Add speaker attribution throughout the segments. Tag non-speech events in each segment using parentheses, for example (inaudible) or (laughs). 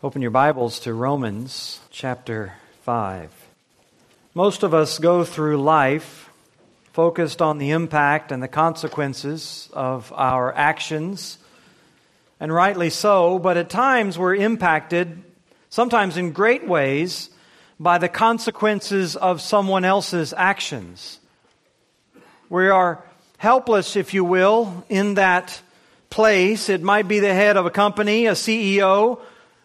Speaker 1: Open your Bibles to Romans chapter 5. Most of us go through life focused on the impact and the consequences of our actions, and rightly so, but at times we're impacted, sometimes in great ways, by the consequences of someone else's actions. We are helpless, if you will, in that place. It might be the head of a company, a CEO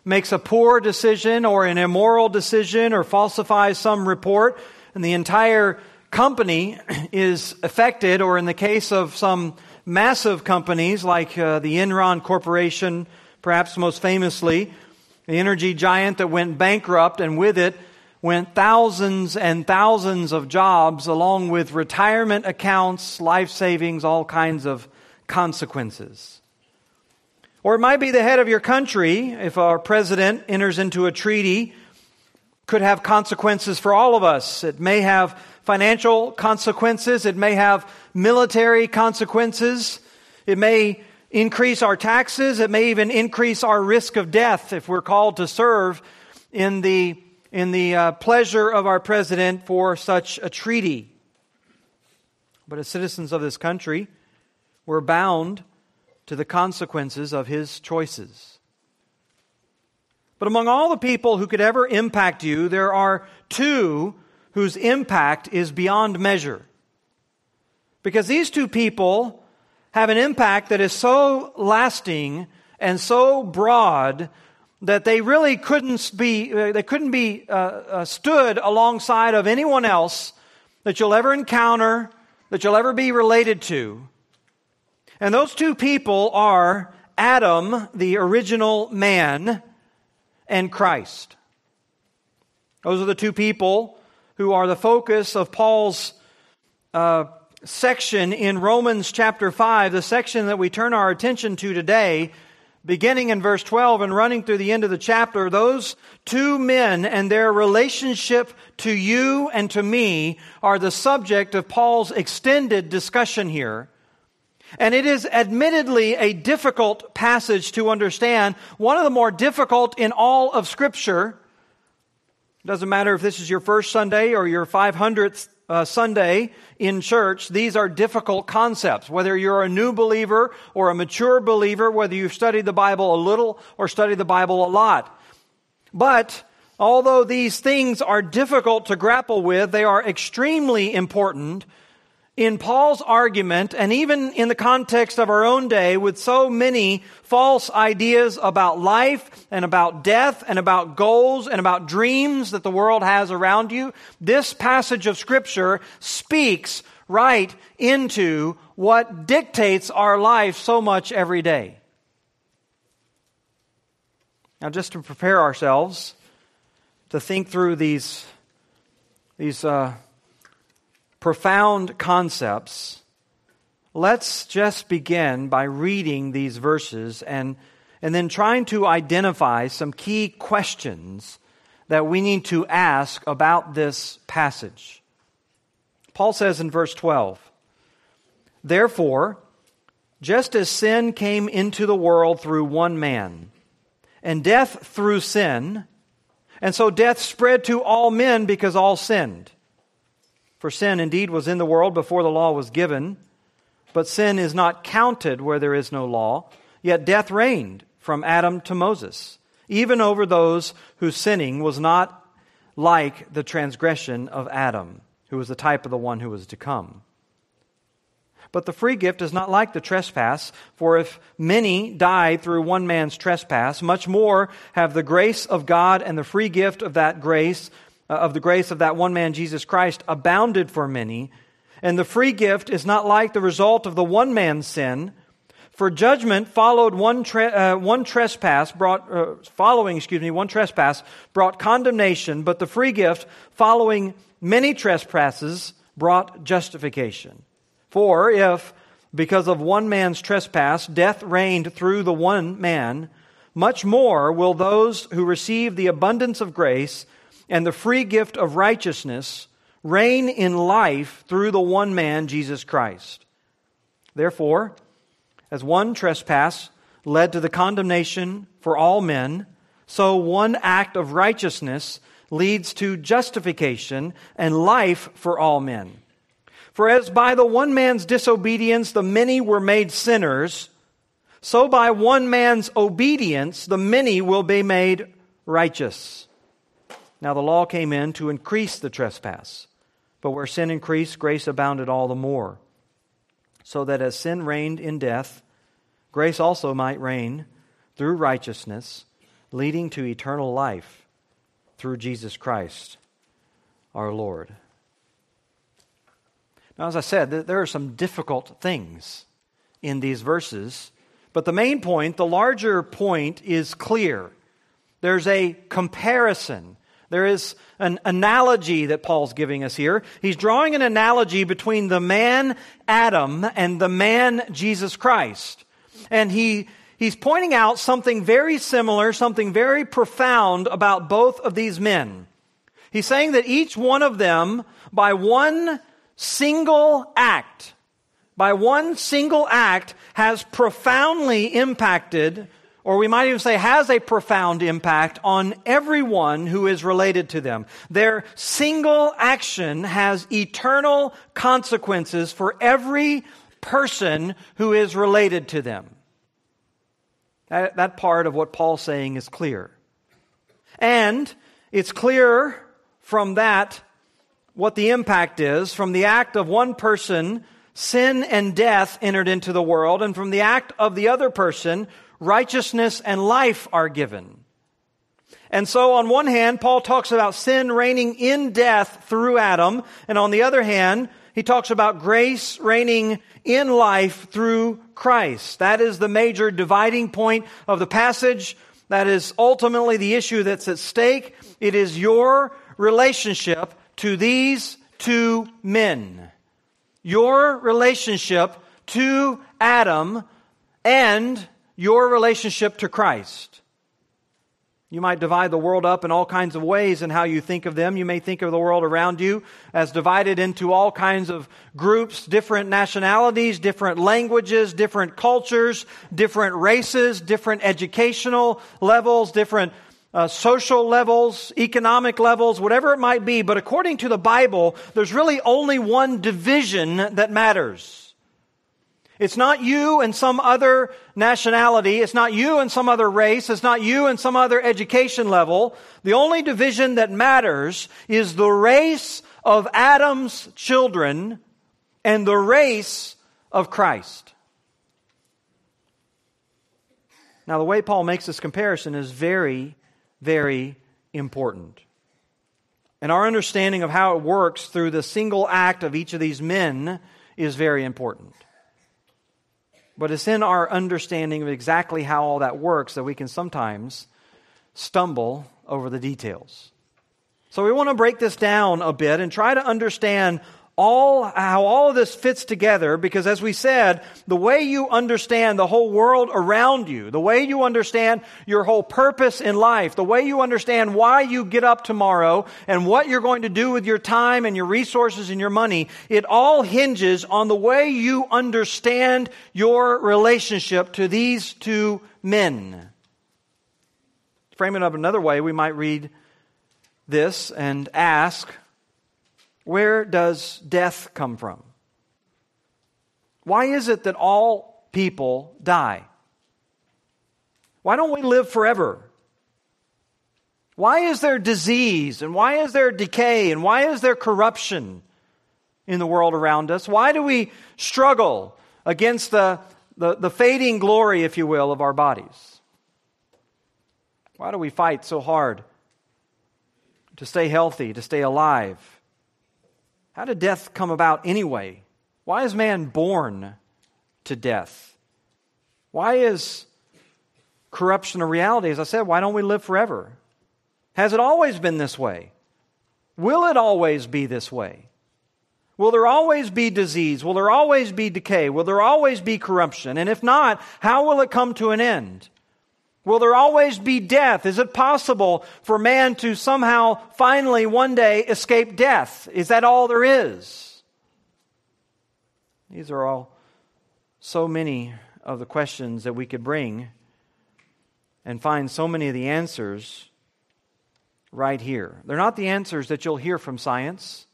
Speaker 1: makes a poor decision or an immoral decision or falsifies some report, and the entire company (clears throat) is affected, or in the case of some massive companies like uh, the Enron Corporation, perhaps most famously, the energy giant that went bankrupt, and with it went thousands and thousands of jobs, along with retirement accounts, life savings, all kinds of consequences. Or it might be the head of your country, if our president enters into a treaty, could have consequences for all of us. It may have financial consequences, it may have military consequences, it may increase our taxes, it may even increase our risk of death if we're called to serve in the, in the uh, pleasure of our president for such a treaty. But as citizens of this country, we're bound to the consequences of his choices. But among all the people who could ever impact you, there are two whose impact is beyond measure. Because these two people have an impact that is so lasting and so broad that they really couldn't be, uh, they couldn't be uh, uh, stood alongside of anyone else that you'll ever encounter, that you'll ever be related to. And those two people are Adam, the original man, and Christ. Those are the two people who are the focus of Paul's uh, section in Romans chapter 5, the section that we turn our attention to today, beginning in verse 12 and running through the end of the chapter. Those two men and their relationship to you and to me are the subject of Paul's extended discussion here. And it is admittedly a difficult passage to understand, one of the more difficult in all of Scripture. It Doesn't matter if this is your first Sunday or your 500th uh, Sunday in church, these are difficult concepts. Whether you're a new believer or a mature believer, whether you've studied the Bible a little or studied the Bible a lot. But although these things are difficult to grapple with, they are extremely important in Paul's argument, and even in the context of our own day, with so many false ideas about life and about death and about goals and about dreams that the world has around you, this passage of Scripture speaks right into what dictates our life so much every day. Now, just to prepare ourselves to think through these, these uh, profound concepts, let's just begin by reading these verses and, and then trying to identify some key questions that we need to ask about this passage. Paul says in verse 12, Therefore, just as sin came into the world through one man, and death through sin, and so death spread to all men because all sinned. For sin indeed was in the world before the law was given, but sin is not counted where there is no law. Yet death reigned from Adam to Moses, even over those whose sinning was not like the transgression of Adam, who was the type of the one who was to come. But the free gift is not like the trespass, for if many died through one man's trespass, much more have the grace of God and the free gift of that grace of the grace of that one man, Jesus Christ, abounded for many. And the free gift is not like the result of the one man's sin. For judgment followed one, uh, one trespass brought, uh, following, excuse me, one trespass brought condemnation, but the free gift following many trespasses brought justification. For if, because of one man's trespass, death reigned through the one man, much more will those who receive the abundance of grace and the free gift of righteousness reign in life through the one man, Jesus Christ. Therefore, as one trespass led to the condemnation for all men, so one act of righteousness leads to justification and life for all men. For as by the one man's disobedience the many were made sinners, so by one man's obedience the many will be made righteous. Now the law came in to increase the trespass, but where sin increased, grace abounded all the more. So that as sin reigned in death, grace also might reign through righteousness, leading to eternal life through Jesus Christ our Lord. Now, as I said, there are some difficult things in these verses, but the main point, the larger point, is clear. There's a comparison. There is an analogy that Paul's giving us here. He's drawing an analogy between the man Adam and the man Jesus Christ. And he, he's pointing out something very similar, something very profound about both of these men. He's saying that each one of them, by one single act, by one single act, has profoundly impacted, or we might even say has a profound impact on everyone who is related to them. Their single action has eternal consequences for every person who is related to them. That, that part of what Paul's saying is clear. And it's clear from that what the impact is from the act of one person, sin and death entered into the world, and from the act of the other person, righteousness and life are given. And so, on one hand, Paul talks about sin reigning in death through Adam, and on the other hand, he talks about grace reigning in life through Christ. That is the major dividing point of the passage. That is ultimately the issue that's at stake. It is your relationship to these two men. Your relationship to Adam and your relationship to Christ. You might divide the world up in all kinds of ways in how you think of them. You may think of the world around you as divided into all kinds of groups, different nationalities, different languages, different cultures, different races, different educational levels, different uh, social levels, economic levels, whatever it might be. But according to the Bible, there's really only one division that matters. It's not you and some other nationality. It's not you and some other race. It's not you and some other education level. The only division that matters is the race of Adam's children and the race of Christ. Now, the way Paul makes this comparison is very very important. And our understanding of how it works through the single act of each of these men is very important. But it's in our understanding of exactly how all that works that we can sometimes stumble over the details. So we want to break this down a bit and try to understand all how all of this fits together because as we said the way you understand the whole world around you the way you understand your whole purpose in life the way you understand why you get up tomorrow and what you're going to do with your time and your resources and your money it all hinges on the way you understand your relationship to these two men. Frame it up another way we might read this and ask where does death come from? Why is it that all people die? Why don't we live forever? Why is there disease and why is there decay and why is there corruption in the world around us? Why do we struggle against the, the, the fading glory, if you will, of our bodies? Why do we fight so hard to stay healthy, to stay alive? How did death come about anyway? Why is man born to death? Why is corruption a reality? As I said, why don't we live forever? Has it always been this way? Will it always be this way? Will there always be disease? Will there always be decay? Will there always be corruption? And if not, how will it come to an end? Will there always be death? Is it possible for man to somehow finally one day escape death? Is that all there is? These are all so many of the questions that we could bring and find so many of the answers right here. They're not the answers that you'll hear from science.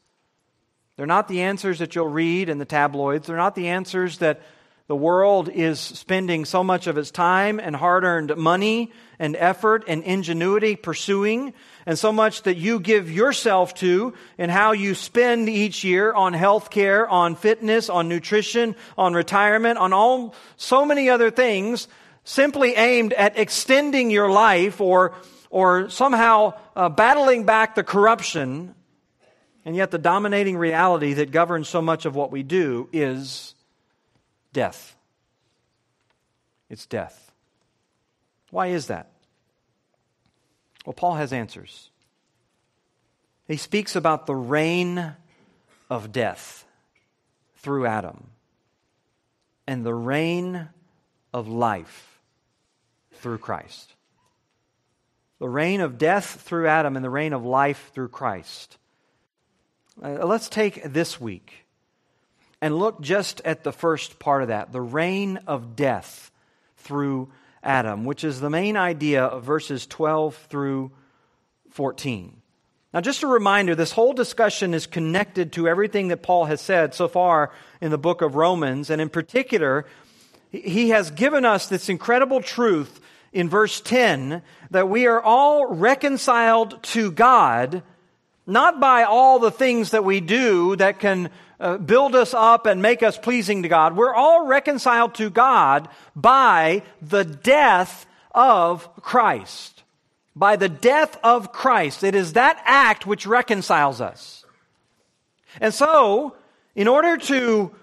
Speaker 1: They're not the answers that you'll read in the tabloids. They're not the answers that the world is spending so much of its time and hard earned money and effort and ingenuity pursuing, and so much that you give yourself to in how you spend each year on health care, on fitness, on nutrition, on retirement, on all so many other things simply aimed at extending your life or, or somehow uh, battling back the corruption. And yet, the dominating reality that governs so much of what we do is death. It's death. Why is that? Well, Paul has answers. He speaks about the reign of death through Adam and the reign of life through Christ. The reign of death through Adam and the reign of life through Christ. Uh, let's take this week and look just at the first part of that the reign of death through Adam, which is the main idea of verses 12 through 14. Now, just a reminder this whole discussion is connected to everything that Paul has said so far in the book of Romans, and in particular, he has given us this incredible truth in verse 10 that we are all reconciled to God, not by all the things that we do that can uh, build us up and make us pleasing to God. We're all reconciled to God by the death of Christ. By the death of Christ. It is that act which reconciles us. And so, in order to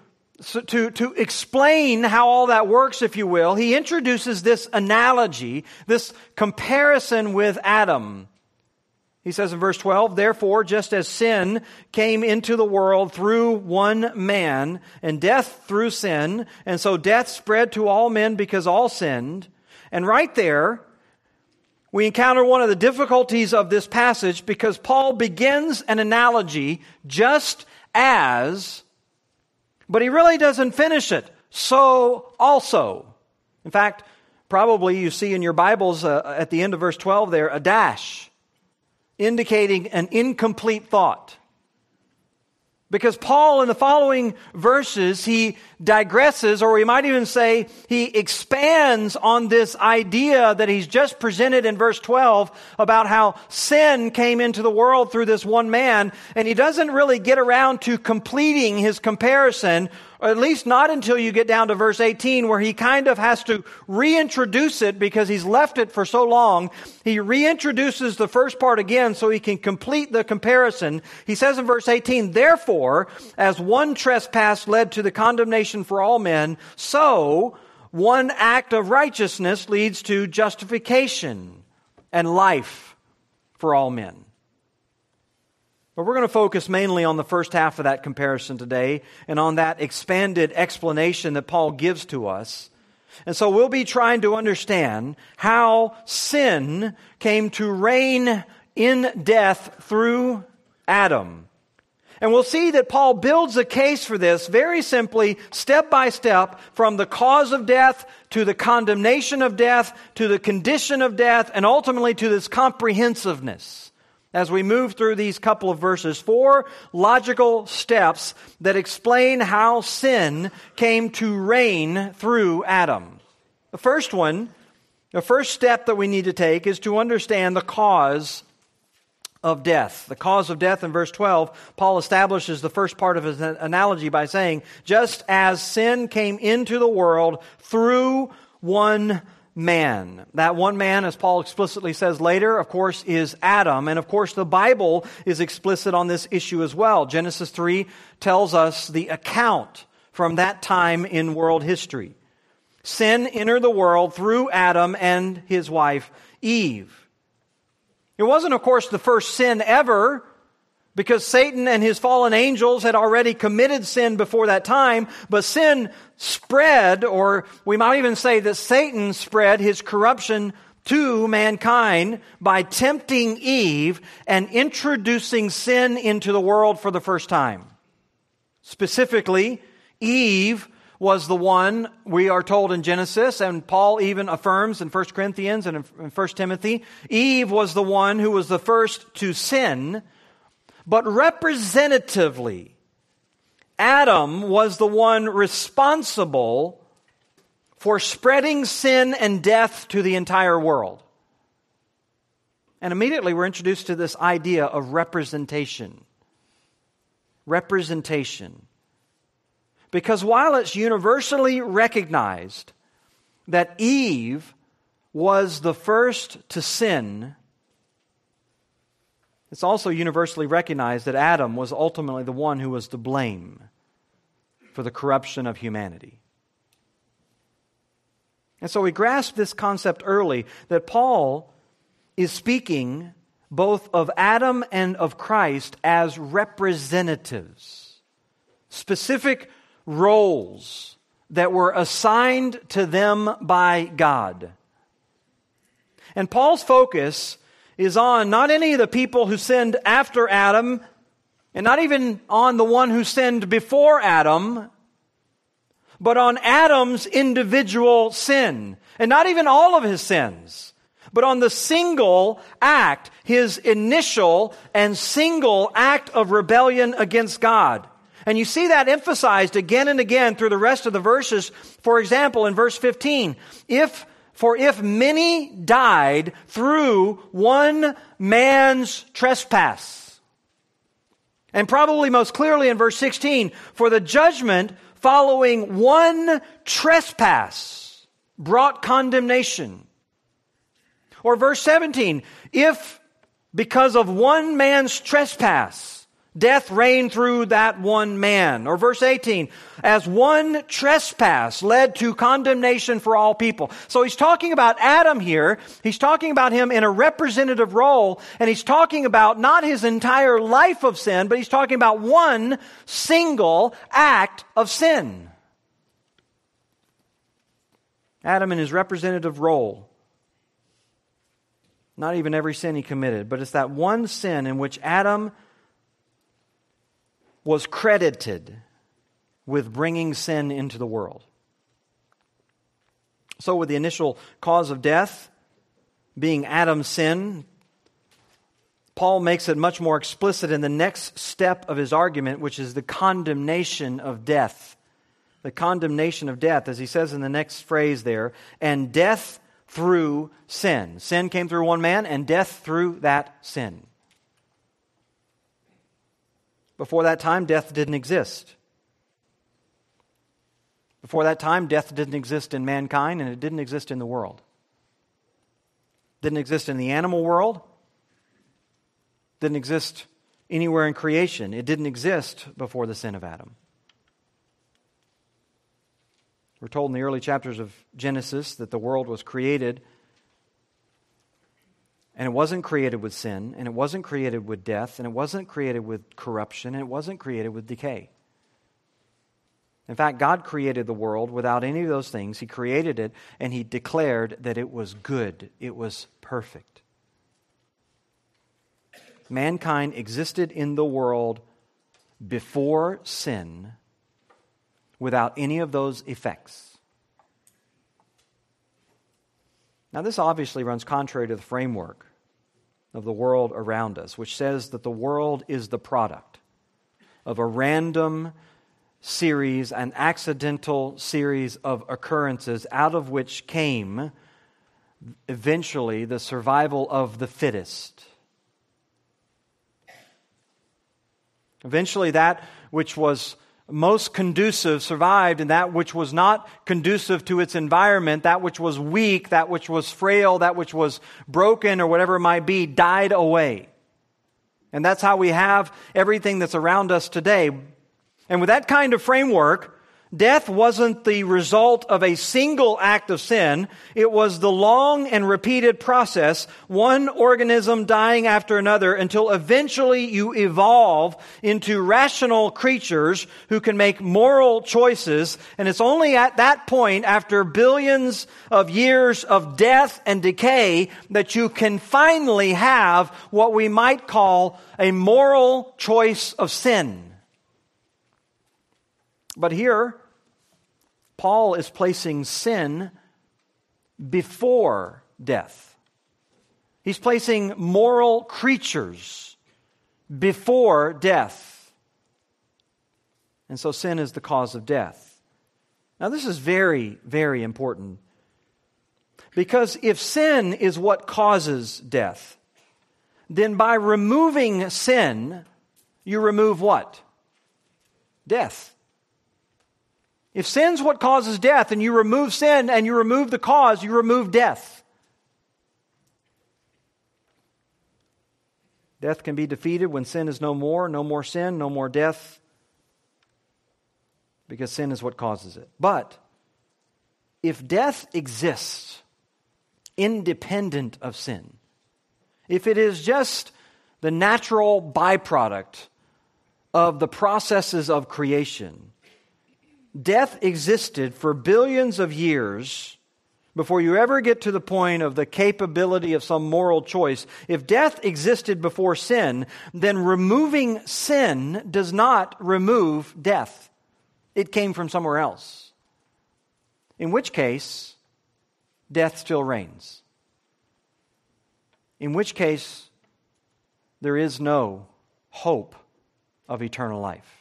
Speaker 1: to, to explain how all that works, if you will, he introduces this analogy, this comparison with Adam. He says in verse 12, Therefore, just as sin came into the world through one man, and death through sin, and so death spread to all men because all sinned. And right there, we encounter one of the difficulties of this passage because Paul begins an analogy just as, but he really doesn't finish it. So also. In fact, probably you see in your Bibles uh, at the end of verse 12 there a dash indicating an incomplete thought. Because Paul, in the following verses, he digresses, or we might even say he expands on this idea that he's just presented in verse 12 about how sin came into the world through this one man, and he doesn't really get around to completing his comparison or at least not until you get down to verse 18 where he kind of has to reintroduce it because he's left it for so long. He reintroduces the first part again so he can complete the comparison. He says in verse 18, therefore, as one trespass led to the condemnation for all men, so one act of righteousness leads to justification and life for all men. But we're going to focus mainly on the first half of that comparison today and on that expanded explanation that Paul gives to us. And so we'll be trying to understand how sin came to reign in death through Adam. And we'll see that Paul builds a case for this very simply, step by step, from the cause of death to the condemnation of death to the condition of death and ultimately to this comprehensiveness as we move through these couple of verses. Four logical steps that explain how sin came to reign through Adam. The first one, the first step that we need to take is to understand the cause of death. The cause of death in verse 12, Paul establishes the first part of his analogy by saying, just as sin came into the world through one man. That one man, as Paul explicitly says later, of course, is Adam. And of course, the Bible is explicit on this issue as well. Genesis 3 tells us the account from that time in world history. Sin entered the world through Adam and his wife Eve. It wasn't, of course, the first sin ever because Satan and his fallen angels had already committed sin before that time, but sin spread, or we might even say that Satan spread his corruption to mankind by tempting Eve and introducing sin into the world for the first time. Specifically, Eve was the one we are told in Genesis, and Paul even affirms in 1 Corinthians and in 1 Timothy. Eve was the one who was the first to sin, but representatively, Adam was the one responsible for spreading sin and death to the entire world. And immediately we're introduced to this idea of representation. Representation. Because while it's universally recognized that Eve was the first to sin, it's also universally recognized that Adam was ultimately the one who was to blame for the corruption of humanity. And so we grasp this concept early that Paul is speaking both of Adam and of Christ as representatives, specific roles that were assigned to them by God. And Paul's focus is on not any of the people who sinned after Adam, and not even on the one who sinned before Adam, but on Adam's individual sin. And not even all of his sins, but on the single act, his initial and single act of rebellion against God. And you see that emphasized again and again through the rest of the verses. For example, in verse 15, if, for if many died through one man's trespass. And probably most clearly in verse 16, for the judgment following one trespass brought condemnation. Or verse 17, if because of one man's trespass, Death reigned through that one man. Or verse 18, as one trespass led to condemnation for all people. So he's talking about Adam here. He's talking about him in a representative role, and he's talking about not his entire life of sin, but he's talking about one single act of sin. Adam in his representative role. Not even every sin he committed, but it's that one sin in which Adam was credited with bringing sin into the world. So, with the initial cause of death being Adam's sin, Paul makes it much more explicit in the next step of his argument, which is the condemnation of death. The condemnation of death, as he says in the next phrase there, and death through sin. Sin came through one man, and death through that sin. Before that time, death didn't exist. Before that time, death didn't exist in mankind and it didn't exist in the world. Didn't exist in the animal world. Didn't exist anywhere in creation. It didn't exist before the sin of Adam. We're told in the early chapters of Genesis that the world was created and it wasn't created with sin, and it wasn't created with death, and it wasn't created with corruption, and it wasn't created with decay. In fact, God created the world without any of those things. He created it, and He declared that it was good, it was perfect. Mankind existed in the world before sin without any of those effects. Now, this obviously runs contrary to the framework of the world around us, which says that the world is the product of a random series, an accidental series of occurrences, out of which came eventually the survival of the fittest. Eventually, that which was most conducive survived, and that which was not conducive to its environment, that which was weak, that which was frail, that which was broken, or whatever it might be, died away. And that's how we have everything that's around us today. And with that kind of framework, Death wasn't the result of a single act of sin. It was the long and repeated process, one organism dying after another until eventually you evolve into rational creatures who can make moral choices. And it's only at that point, after billions of years of death and decay, that you can finally have what we might call a moral choice of sin. But here, Paul is placing sin before death. He's placing moral creatures before death. And so sin is the cause of death. Now, this is very, very important. Because if sin is what causes death, then by removing sin, you remove what? Death. If sin's what causes death, and you remove sin and you remove the cause, you remove death. Death can be defeated when sin is no more, no more sin, no more death, because sin is what causes it. But if death exists independent of sin, if it is just the natural byproduct of the processes of creation, death existed for billions of years before you ever get to the point of the capability of some moral choice. If death existed before sin, then removing sin does not remove death. It came from somewhere else. In which case, death still reigns. In which case, there is no hope of eternal life.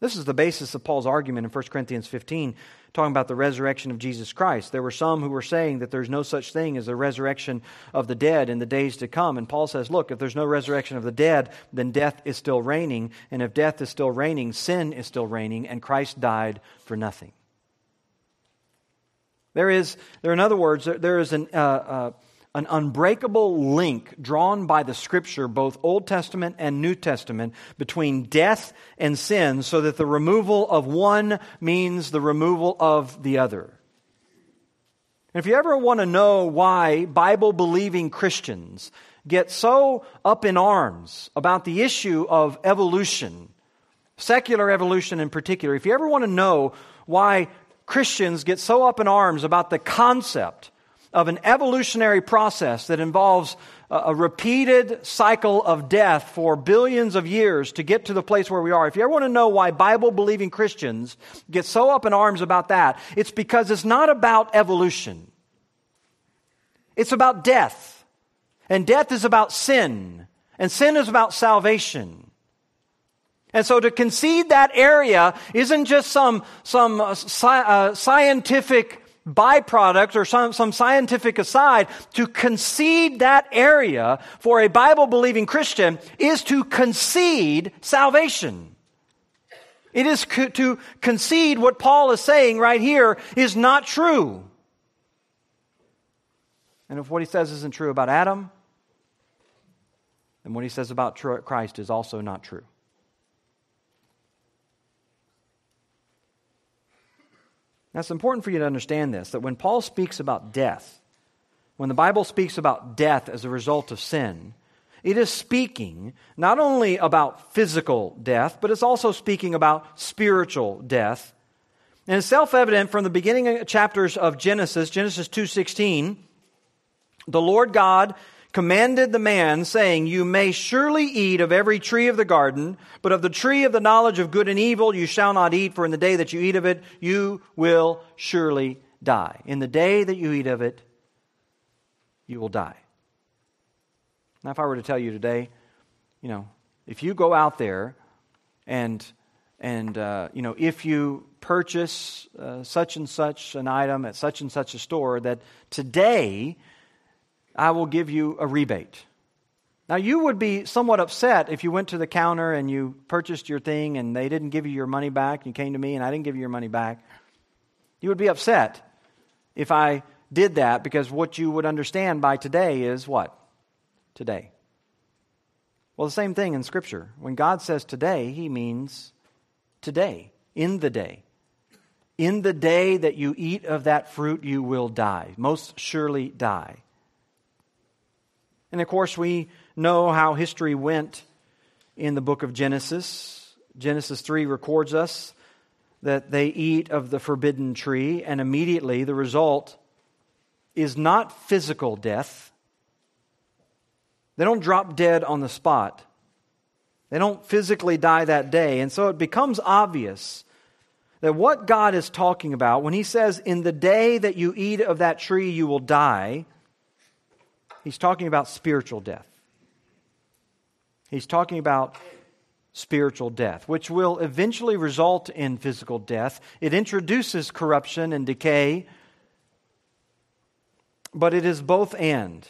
Speaker 1: This is the basis of Paul's argument in 1 Corinthians 15, talking about the resurrection of Jesus Christ. There were some who were saying that there's no such thing as a resurrection of the dead in the days to come. And Paul says, look, if there's no resurrection of the dead, then death is still reigning. And if death is still reigning, sin is still reigning, and Christ died for nothing. There is, there, in other words, there is an, uh, uh, an unbreakable link drawn by the scripture, both Old Testament and New Testament, between death and sin, so that the removal of one means the removal of the other. And if you ever want to know why Bible believing Christians get so up in arms about the issue of evolution, secular evolution in particular, if you ever want to know why Christians get so up in arms about the concept of an evolutionary process that involves a, repeated cycle of death for billions of years to get to the place where we are. If you ever want to know why Bible believing Christians get so up in arms about that, it's because it's not about evolution. It's about death. And death is about sin. And sin is about salvation. And so to concede that area isn't just some, some uh, sci- uh, scientific byproduct or some, some scientific aside, to concede that area for a Bible believing Christian is to concede salvation. It is co- to concede what Paul is saying right here is not true. And if what he says isn't true about Adam, then what he says about Christ is also not true. Now, it's important for you to understand this that when Paul speaks about death, when the Bible speaks about death as a result of sin, it is speaking not only about physical death, but it's also speaking about spiritual death. And it's self-evident from the beginning chapters of Genesis, Genesis 2:16, the Lord God commanded the man, saying, You may surely eat of every tree of the garden, but of the tree of the knowledge of good and evil you shall not eat, for in the day that you eat of it, you will surely die. In the day that you eat of it, you will die. Now, if I were to tell you today, you know, if you go out there and and uh, you know if you purchase uh, such and such an item at such and such a store that today I will give you a rebate. Now, you would be somewhat upset if you went to the counter and you purchased your thing and they didn't give you your money back. You came to me and I didn't give you your money back. You would be upset if I did that because what you would understand by today is what? Today. Well, the same thing in Scripture. When God says today, He means today, in the day. In the day that you eat of that fruit, you will die. Most surely die. And of course, we know how history went in the book of Genesis. Genesis 3 records us that they eat of the forbidden tree, and immediately the result is not physical death. They don't drop dead on the spot. They don't physically die that day. And so it becomes obvious that what God is talking about when he says, In the day that you eat of that tree, you will die, he's talking about spiritual death. He's talking about spiritual death, which will eventually result in physical death. It introduces corruption and decay, but it is both and.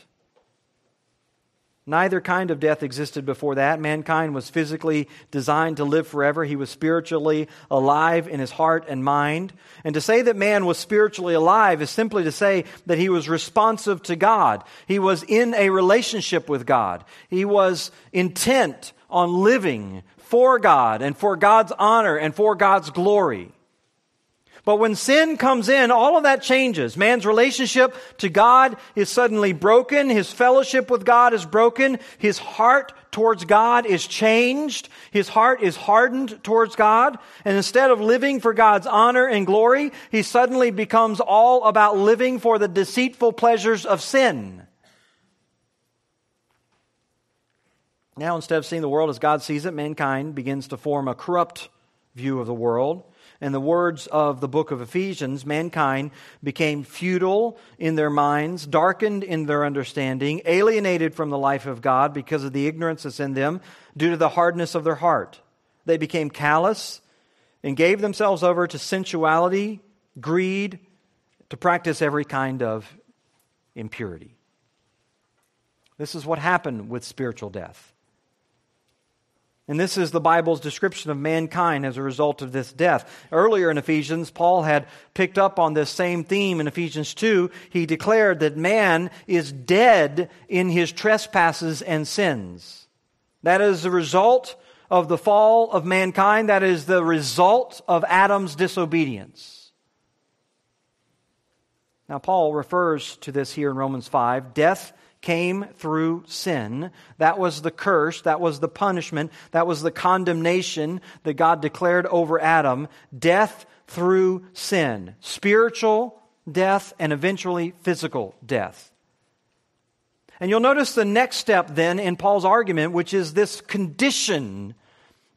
Speaker 1: Neither kind of death existed before that. Mankind was physically designed to live forever. He was spiritually alive in his heart and mind. And to say that man was spiritually alive is simply to say that he was responsive to God. He was in a relationship with God. He was intent on living for God and for God's honor and for God's glory. But when sin comes in, all of that changes. Man's relationship to God is suddenly broken. His fellowship with God is broken. His heart towards God is changed. His heart is hardened towards God. And instead of living for God's honor and glory, he suddenly becomes all about living for the deceitful pleasures of sin. Now, instead of seeing the world as God sees it, mankind begins to form a corrupt view of the world. In the words of the book of Ephesians, mankind became futile in their minds, darkened in their understanding, alienated from the life of God because of the ignorance that's in them due to the hardness of their heart. They became callous and gave themselves over to sensuality, greed, to practice every kind of impurity. This is what happened with spiritual death. And this is the Bible's description of mankind as a result of this death. Earlier in Ephesians, Paul had picked up on this same theme in Ephesians 2. He declared that man is dead in his trespasses and sins. That is the result of the fall of mankind. That is the result of Adam's disobedience. Now, Paul refers to this here in Romans 5. Death came through sin. That was the curse. That was the punishment. That was the condemnation that God declared over Adam. Death through sin. Spiritual death and eventually physical death. And you'll notice the next step then in Paul's argument, which is this condition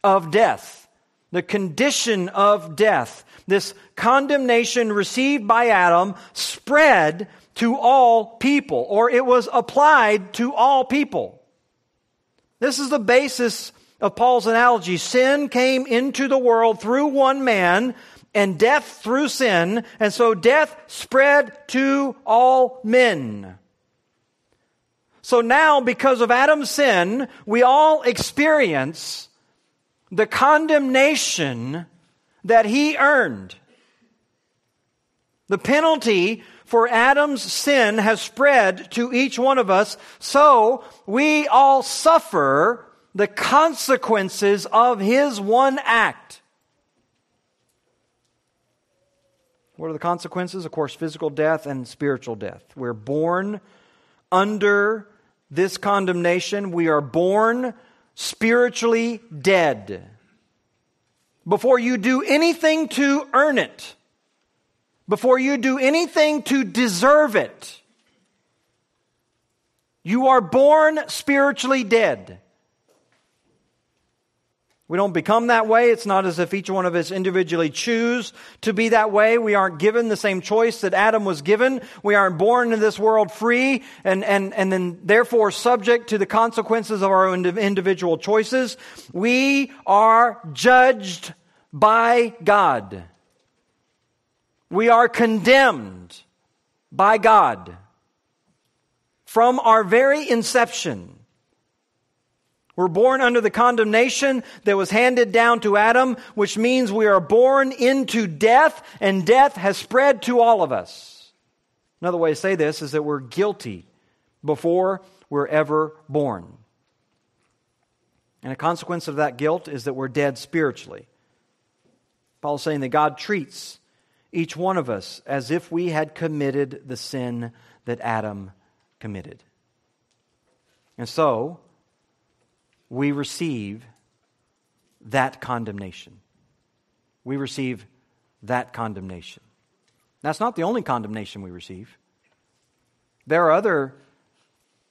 Speaker 1: of death. The condition of death. This condemnation received by Adam spread to all people, or it was applied to all people. This is the basis of Paul's analogy. Sin came into the world through one man, and death through sin, and so death spread to all men. So now, because of Adam's sin, we all experience the condemnation that he earned. The penalty for Adam's sin has spread to each one of us, so we all suffer the consequences of his one act. What are the consequences? Of course, physical death and spiritual death. We're born under this condemnation. We are born spiritually dead. Before you do anything to earn it, before you do anything to deserve it. You are born spiritually dead. We don't become that way. It's not as if each one of us individually choose to be that way. We aren't given the same choice that Adam was given. We aren't born into this world free and, and, and then therefore subject to the consequences of our own individual choices. We are judged by God. We are condemned by God from our very inception. We're born under the condemnation that was handed down to Adam, which means we are born into death, and death has spread to all of us. Another way to say this is that we're guilty before we're ever born. And a consequence of that guilt is that we're dead spiritually. Paul's saying that God treats each one of us as if we had committed the sin that Adam committed. And so, we receive that condemnation. We receive that condemnation. That's not the only condemnation we receive. There are other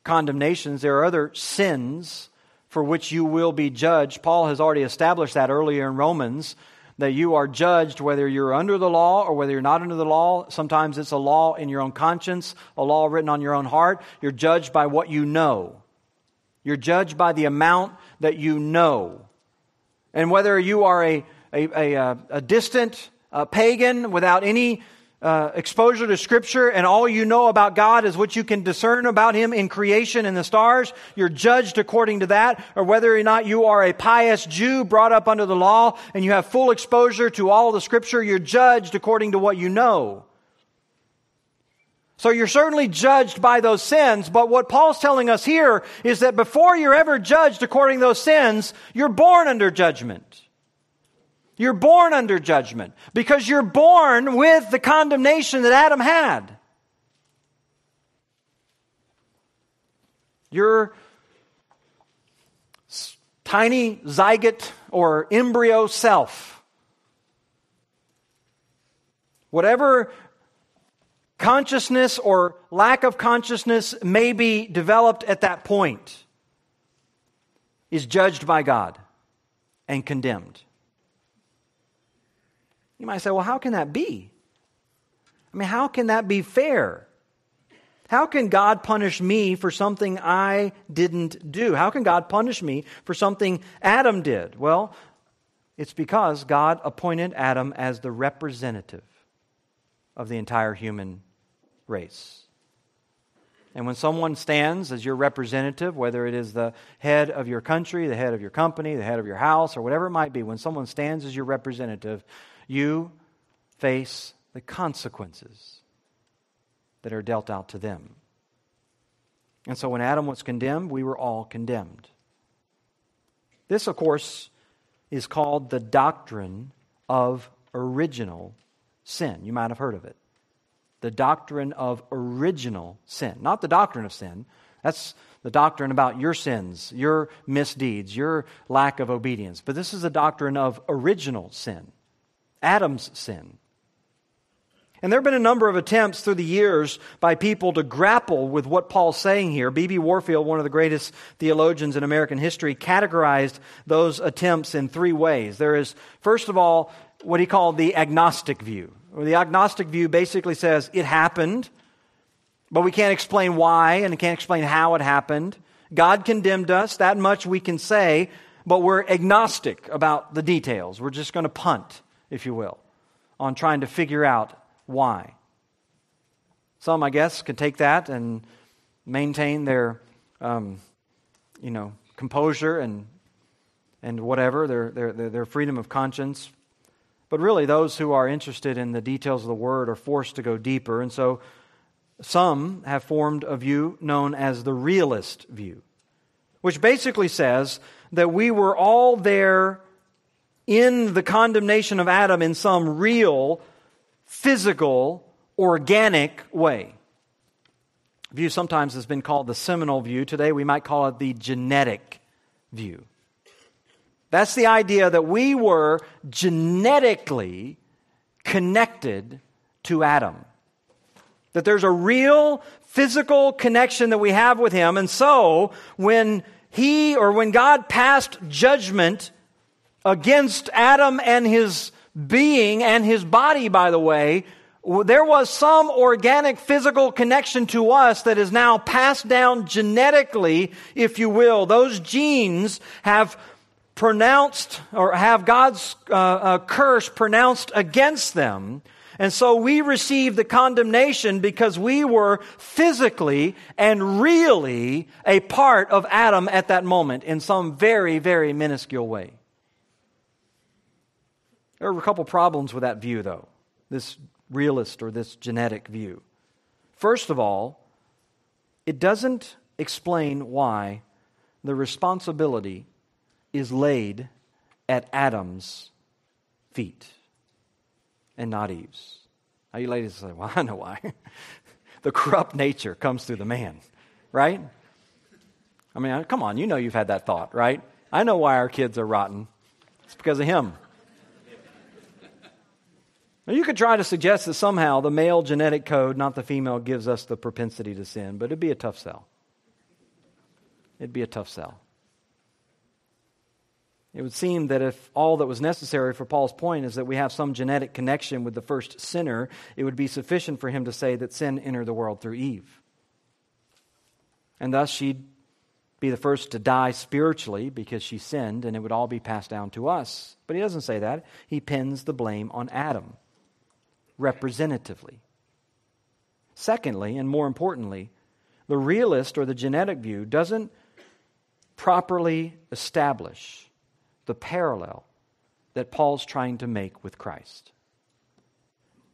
Speaker 1: condemnations, there are other sins for which you will be judged. Paul has already established that earlier in Romans that you are judged whether you're under the law or whether you're not under the law. Sometimes it's a law in your own conscience, a law written on your own heart. You're judged by what you know. You're judged by the amount that you know. And whether you are a, a, a, a distant uh, pagan without any uh, exposure to Scripture and all you know about God is what you can discern about Him in creation and the stars, you're judged according to that, or whether or not you are a pious Jew brought up under the law and you have full exposure to all the Scripture, you're judged according to what you know. So you're certainly judged by those sins, but what Paul's telling us here is that before you're ever judged according to those sins, you're born under judgment. You're born under judgment because you're born with the condemnation that Adam had. Your tiny zygote or embryo self, whatever consciousness or lack of consciousness may be developed at that point, is judged by God and condemned. You might say, well, how can that be? I mean, how can that be fair? How can God punish me for something I didn't do? How can God punish me for something Adam did? Well, it's because God appointed Adam as the representative of the entire human race. And when someone stands as your representative, whether it is the head of your country, the head of your company, the head of your house, or whatever it might be, when someone stands as your representative, you face the consequences that are dealt out to them. And so when Adam was condemned, we were all condemned. This, of course, is called the doctrine of original sin. You might have heard of it. The doctrine of original sin. Not the doctrine of sin. That's the doctrine about your sins, your misdeeds, your lack of obedience. But this is a doctrine of original sin. Adam's sin. And there have been a number of attempts through the years by people to grapple with what Paul's saying here. B.B. Warfield, one of the greatest theologians in American history, categorized those attempts in three ways. There is, first of all, what he called the agnostic view. The agnostic view basically says it happened, but we can't explain why and we can't explain how it happened. God condemned us, that much we can say, but we're agnostic about the details. We're just going to punt if you will, on trying to figure out why. Some, I guess, could take that and maintain their, um, you know, composure and and whatever their, their their freedom of conscience. But really, those who are interested in the details of the word are forced to go deeper, and so some have formed a view known as the realist view, which basically says that we were all there in the condemnation of Adam in some real, physical, organic way. View sometimes has been called the seminal view. Today we might call it the genetic view. That's the idea that we were genetically connected to Adam. That there's a real physical connection that we have with him. And so when he or when God passed judgment against Adam and his being and his body, by the way, there was some organic physical connection to us that is now passed down genetically, if you will. Those genes have pronounced or have God's uh, uh, curse pronounced against them. And so we receive the condemnation because we were physically and really a part of Adam at that moment in some very, very minuscule way. There are a couple problems with that view, though, this realist or this genetic view. First of all, it doesn't explain why the responsibility is laid at Adam's feet and not Eve's. Now, you ladies say, well, (laughs) I know why. (laughs) the corrupt nature comes through the man, right? I mean, come on, you know you've had that thought, right? I know why our kids are rotten. It's because of him. Now, you could try to suggest that somehow the male genetic code, not the female, gives us the propensity to sin, but it'd be a tough sell. It'd be a tough sell. It would seem that if all that was necessary for Paul's point is that we have some genetic connection with the first sinner, it would be sufficient for him to say that sin entered the world through Eve. And thus she'd be the first to die spiritually because she sinned, and it would all be passed down to us. But he doesn't say that. He pins the blame on Adam, representatively. Secondly, and more importantly, the realist or the genetic view doesn't properly establish the parallel that Paul's trying to make with Christ.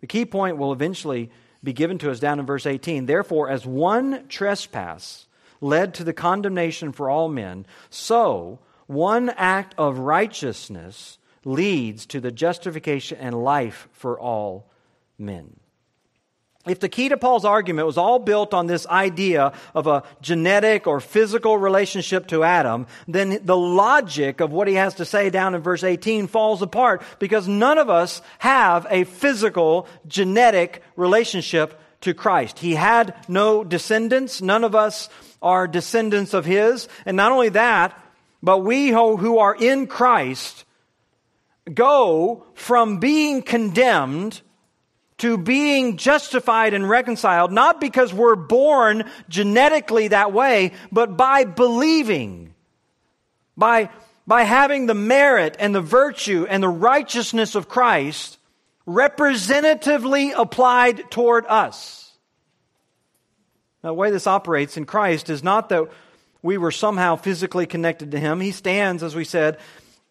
Speaker 1: The key point will eventually be given to us down in verse 18. Therefore, as one trespass led to the condemnation for all men, so one act of righteousness leads to the justification and life for all men if the key to Paul's argument was all built on this idea of a genetic or physical relationship to Adam, then the logic of what he has to say down in verse 18 falls apart because none of us have a physical, genetic relationship to Christ. He had no descendants. None of us are descendants of his. And not only that, but we who are in Christ go from being condemned to being justified and reconciled, not because we're born genetically that way, but by believing, by, by having the merit and the virtue and the righteousness of Christ representatively applied toward us. Now, the way this operates in Christ is not that we were somehow physically connected to Him. He stands, as we said,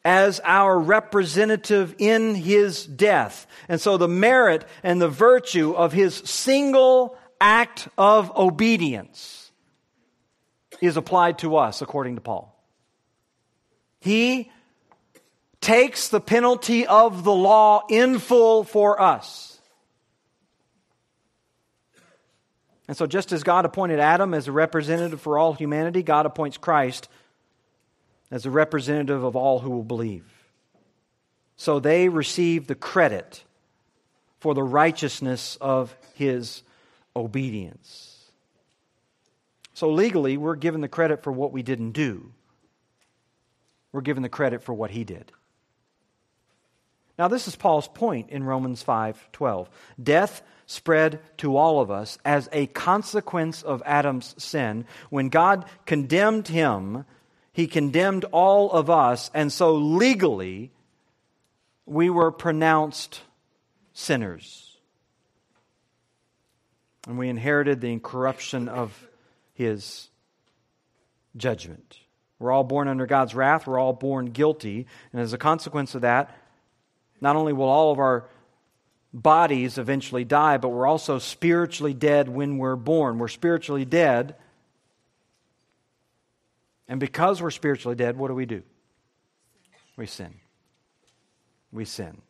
Speaker 1: as our representative in his death. And so the merit and the virtue of his single act of obedience is applied to us, according to Paul. He takes the penalty of the law in full for us. And so, just as God appointed Adam as a representative for all humanity, God appoints Christ as a representative of all who will believe. So they receive the credit for the righteousness of his obedience. So legally, we're given the credit for what we didn't do. We're given the credit for what he did. Now this is Paul's point in Romans 5:12. Death spread to all of us as a consequence of Adam's sin when God condemned him he condemned all of us, and so legally, we were pronounced sinners. And we inherited the corruption of his judgment. We're all born under God's wrath. We're all born guilty. And as a consequence of that, not only will all of our bodies eventually die, but we're also spiritually dead when we're born. We're spiritually dead and because we're spiritually dead, what do we do? We sin. We sin.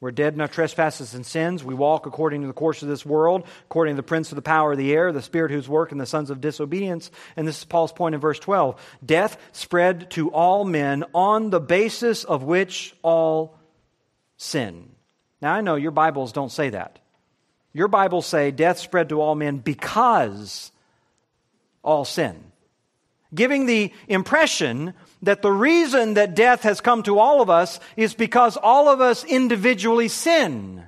Speaker 1: We're dead in our trespasses and sins. We walk according to the course of this world, according to the prince of the power of the air, the spirit whose work, and the sons of disobedience. And this is Paul's point in verse 12. Death spread to all men on the basis of which all sin. Now, I know your Bibles don't say that. Your Bibles say death spread to all men because all sin giving the impression that the reason that death has come to all of us is because all of us individually sin.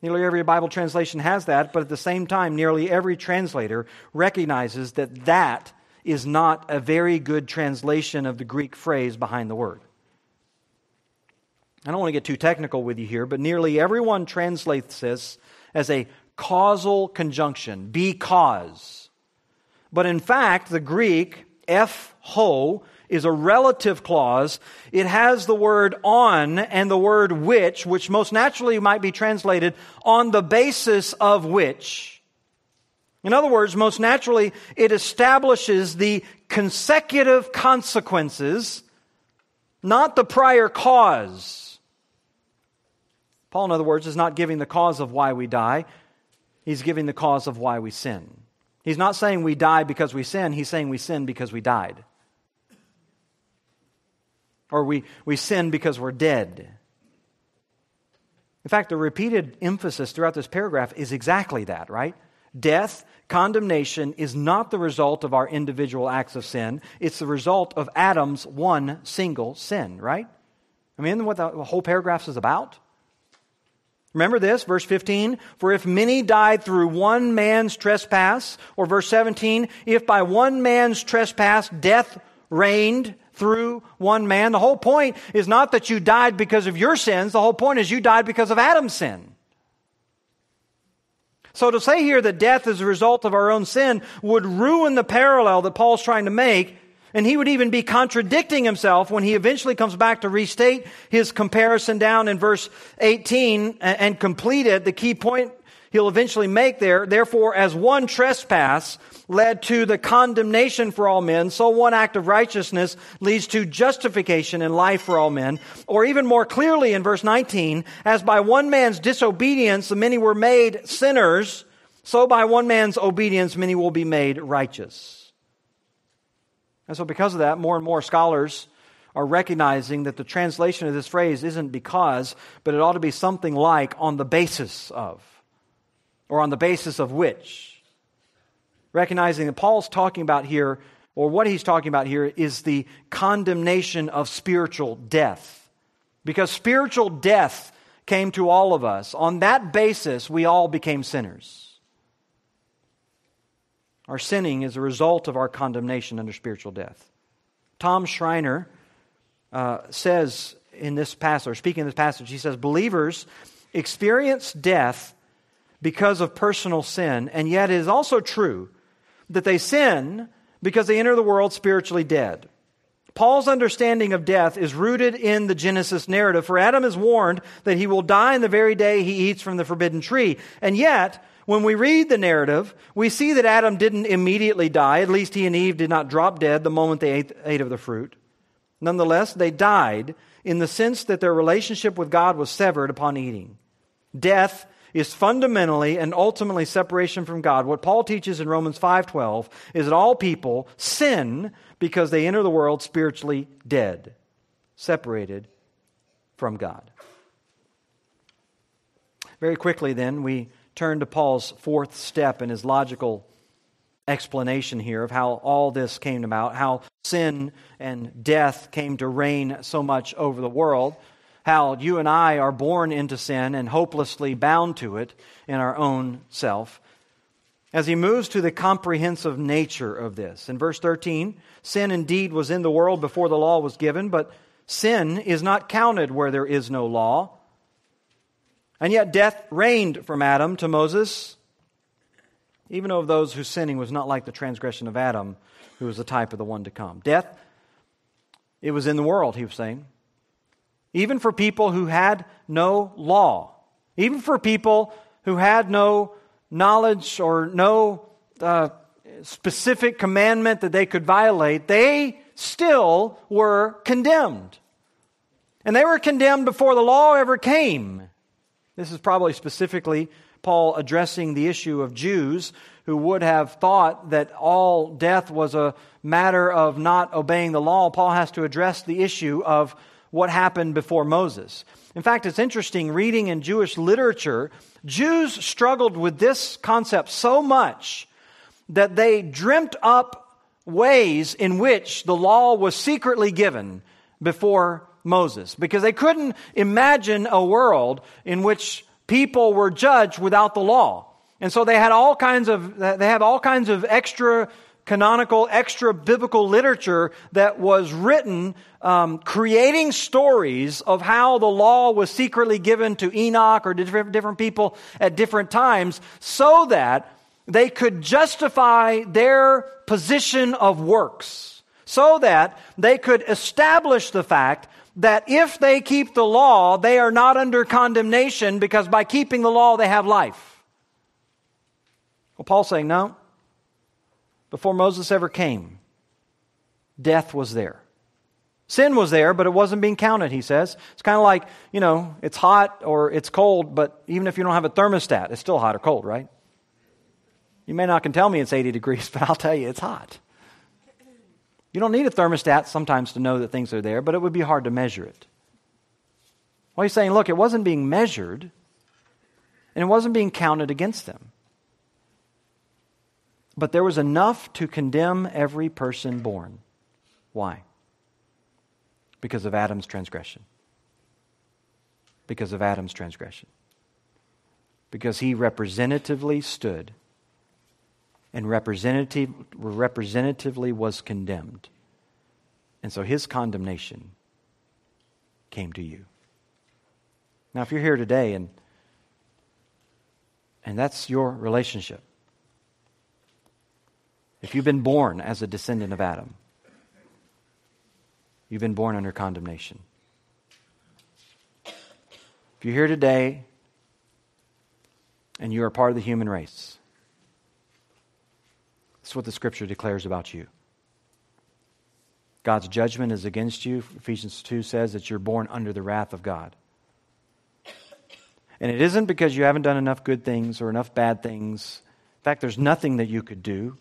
Speaker 1: Nearly every Bible translation has that, but at the same time, nearly every translator recognizes that that is not a very good translation of the Greek phrase behind the word. I don't want to get too technical with you here, but nearly everyone translates this as a causal conjunction, because. But in fact, the Greek, eph' ho, is a relative clause. It has the word on and the word which, which most naturally might be translated on the basis of which. In other words, most naturally, it establishes the consecutive consequences, not the prior cause. Paul, in other words, is not giving the cause of why we die, he's giving the cause of why we sin. He's not saying we die because we sin, he's saying we sin because we died. Or we, we sin because we're dead. In fact, the repeated emphasis throughout this paragraph is exactly that, right? death, condemnation is not the result of our individual acts of sin. It's the result of Adam's one single sin, right? I mean, what the whole paragraph is about? Remember this, verse 15? For if many died through one man's trespass, or verse 17, if by one man's trespass death reigned through one man, the whole point is not that you died because of your sins, the whole point is you died because of Adam's sin. So to say here that death is a result of our own sin would ruin the parallel that Paul's trying to make and he would even be contradicting himself when he eventually comes back to restate his comparison down in verse 18 and complete it. The key point he'll eventually make there. Therefore, as one trespass led to the condemnation for all men, so one act of righteousness leads to justification and life for all men. Or even more clearly in verse 19, as by one man's disobedience the many were made sinners, so by one man's obedience many will be made righteous. And so, because of that, more and more scholars are recognizing that the translation of this phrase isn't because, but it ought to be something like on the basis of, or on the basis of which. Recognizing that Paul's talking about here, or what he's talking about here, is the condemnation of spiritual death. Because spiritual death came to all of us. On that basis, we all became sinners. Our sinning is a result of our condemnation under spiritual death. Tom Schreiner uh, says in this passage, speaking in this passage, he says, Believers experience death because of personal sin, and yet it is also true that they sin because they enter the world spiritually dead. Paul's understanding of death is rooted in the Genesis narrative, for Adam is warned that he will die in the very day he eats from the forbidden tree. And yet, when we read the narrative, we see that Adam didn't immediately die. At least he and Eve did not drop dead the moment they ate, ate of the fruit. Nonetheless, they died in the sense that their relationship with God was severed upon eating. Death is fundamentally and ultimately separation from God. What Paul teaches in Romans 5:12 is that all people sin because they enter the world spiritually dead, separated from God. Very quickly then we turn to Paul's fourth step in his logical explanation here of how all this came about, how sin and death came to reign so much over the world, how you and I are born into sin and hopelessly bound to it in our own self. As he moves to the comprehensive nature of this. In verse 13, sin indeed was in the world before the law was given, but sin is not counted where there is no law. And yet death reigned from Adam to Moses, even of those whose sinning was not like the transgression of Adam, who was the type of the one to come. Death, it was in the world, he was saying. Even for people who had no law, even for people who had no knowledge or no uh, specific commandment that they could violate, they still were condemned. And they were condemned before the law ever came. This is probably specifically Paul addressing the issue of Jews who would have thought that all death was a matter of not obeying the law. Paul has to address the issue of what happened before Moses. In fact, it's interesting reading in Jewish literature, Jews struggled with this concept so much that they dreamt up ways in which the law was secretly given before Moses because they couldn't imagine a world in which people were judged without the law. And so they had all kinds of, they have all kinds of extra canonical, extra biblical literature that was written um, creating stories of how the law was secretly given to Enoch or different, different people at different times so that they could justify their position of works, so that they could establish the fact that if they keep the law, they are not under condemnation because by keeping the law, they have life. Well, Paul's saying, no. Before Moses ever came, death was there. Sin was there, but it wasn't being counted, he says. It's kind of like, you know, it's hot or it's cold, but even if you don't have a thermostat, it's still hot or cold, right? You may not can tell me it's 80 degrees, (laughs) but I'll tell you it's hot. You don't need a thermostat sometimes to know that things are there, but it would be hard to measure it. Well, he's saying, look, it wasn't being measured, and it wasn't being counted against them. But there was enough to condemn every person born. Why? Because of Adam's transgression. Because of Adam's transgression. Because he representatively stood and representative, representatively was condemned. And so his condemnation came to you. Now, if you're here today and, and that's your relationship, if you've been born as a descendant of Adam, you've been born under condemnation. If you're here today and you are part of the human race, that's what the scripture declares about you. God's judgment is against you. Ephesians 2 says that you're born under the wrath of God. And it isn't because you haven't done enough good things or enough bad things. In fact, there's nothing that you could do.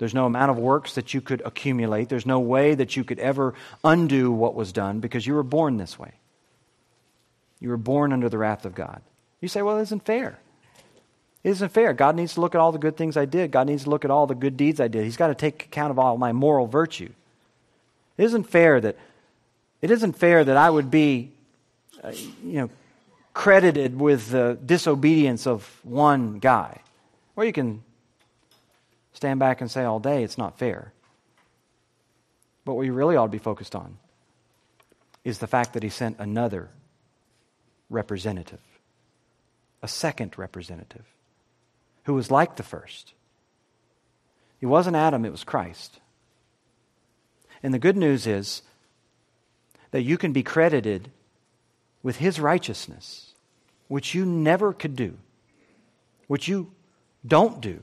Speaker 1: There's no amount of works that you could accumulate. There's no way that you could ever undo what was done because you were born this way. You were born under the wrath of God. You say, well, it isn't fair. It isn't fair. God needs to look at all the good things I did. God needs to look at all the good deeds I did. He's got to take account of all my moral virtue. It isn't fair that it isn't fair that I would be, uh, you know, credited with the disobedience of one guy. Or you can stand back and say all day it's not fair. But what you really ought to be focused on is the fact that he sent another representative, a second representative, who was like the first. It wasn't Adam, it was Christ. And the good news is that you can be credited with his righteousness, which you never could do, which you don't do.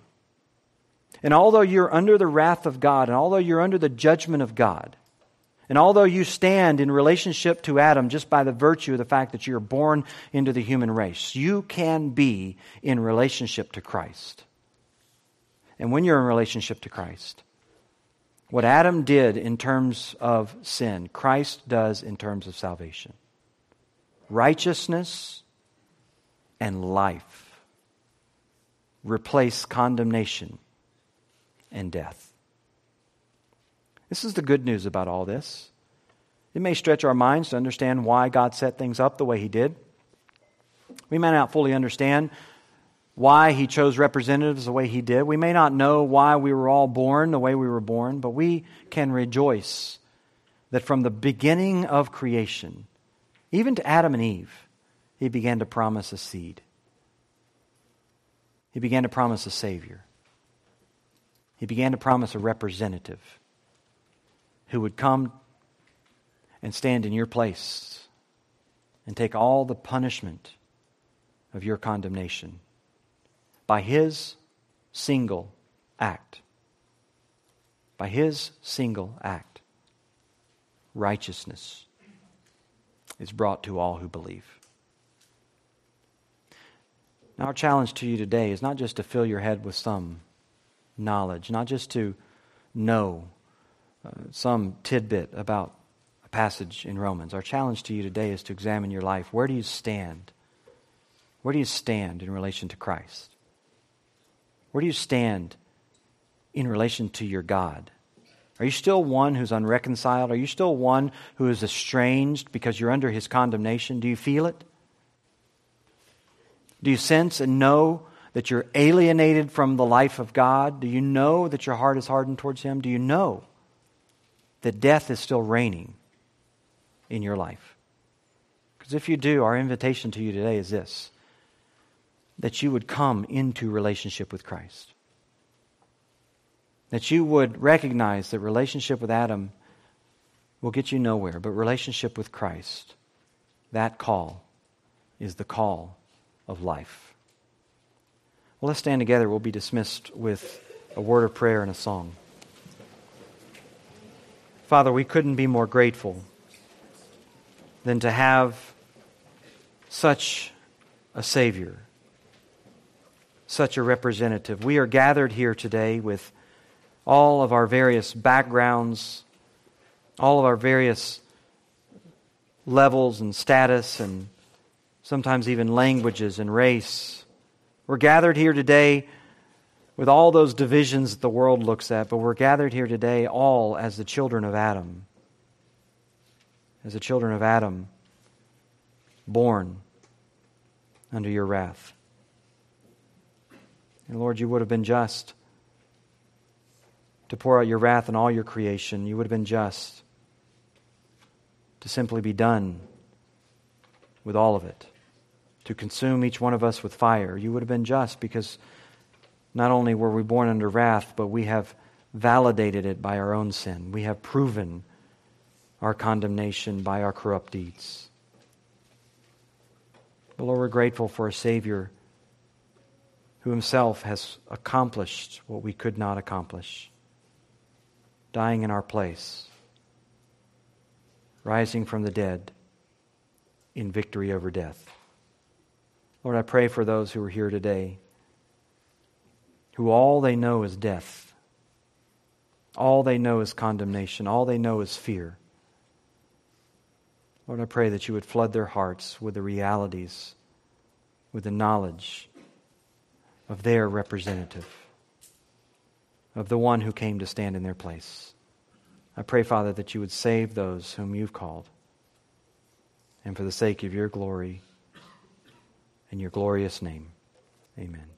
Speaker 1: And although you're under the wrath of God, and although you're under the judgment of God, and although you stand in relationship to Adam just by the virtue of the fact that you're born into the human race, you can be in relationship to Christ. And when you're in relationship to Christ, what Adam did in terms of sin, Christ does in terms of salvation righteousness and life replace condemnation and death. This is the good news about all this. It may stretch our minds to understand why God set things up the way He did. We may not fully understand why He chose representatives the way He did. We may not know why we were all born the way we were born, but we can rejoice that from the beginning of creation, even to Adam and Eve, He began to promise a seed. He began to promise a Savior. He began to promise a representative who would come and stand in your place and take all the punishment of your condemnation by his single act. By his single act, righteousness is brought to all who believe. Now, our challenge to you today is not just to fill your head with some knowledge, not just to know uh, some tidbit about a passage in Romans. Our challenge to you today is to examine your life. Where do you stand? Where do you stand in relation to Christ? Where do you stand in relation to your God? Are you still one who's unreconciled? Are you still one who is estranged because you're under his condemnation? Do you feel it? Do you sense and know that you're alienated from the life of God? Do you know that your heart is hardened towards Him? Do you know that death is still reigning in your life? Because if you do, our invitation to you today is this that you would come into relationship with Christ. That you would recognize that relationship with Adam will get you nowhere, but relationship with Christ, that call is the call of life. Well, let's stand together. We'll be dismissed with a word of prayer and a song. Father, we couldn't be more grateful than to have such a Savior, such a representative. We are gathered here today with all of our various backgrounds, all of our various levels and status, and sometimes even languages and race we're gathered here today with all those divisions that the world looks at, but we're gathered here today all as the children of Adam. As the children of Adam, born under your wrath. And Lord, you would have been just to pour out your wrath on all your creation. You would have been just to simply be done with all of it, to consume each one of us with fire. You would have been just because not only were we born under wrath, but we have validated it by our own sin. We have proven our condemnation by our corrupt deeds. But Lord, we're grateful for a Savior who himself has accomplished what we could not accomplish, dying in our place, rising from the dead in victory over death. Lord, I pray for those who are here today who all they know is death. All they know is condemnation. All they know is fear. Lord, I pray that you would flood their hearts with the realities, with the knowledge of their representative, of the one who came to stand in their place. I pray, Father, that you would save those whom you've called. And for the sake of your glory and your glorious name, amen.